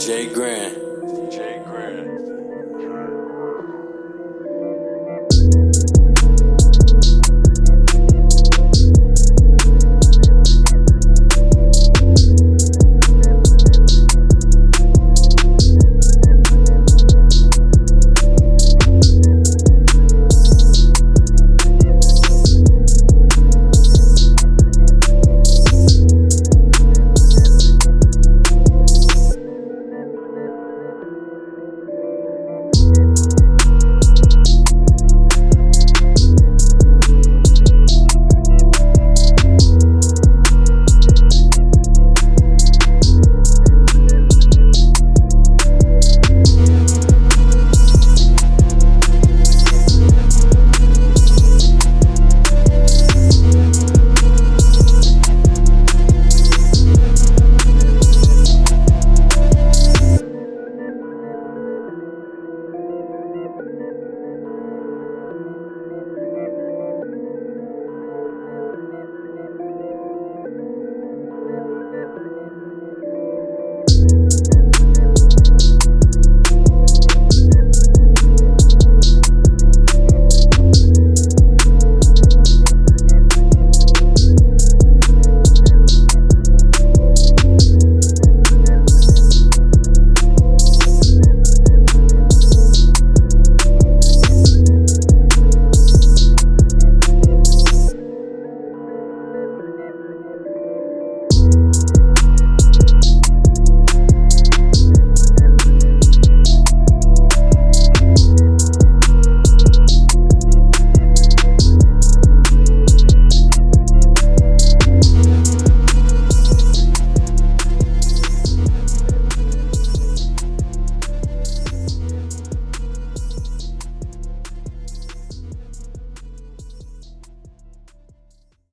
Jay Grant. Jay Grant.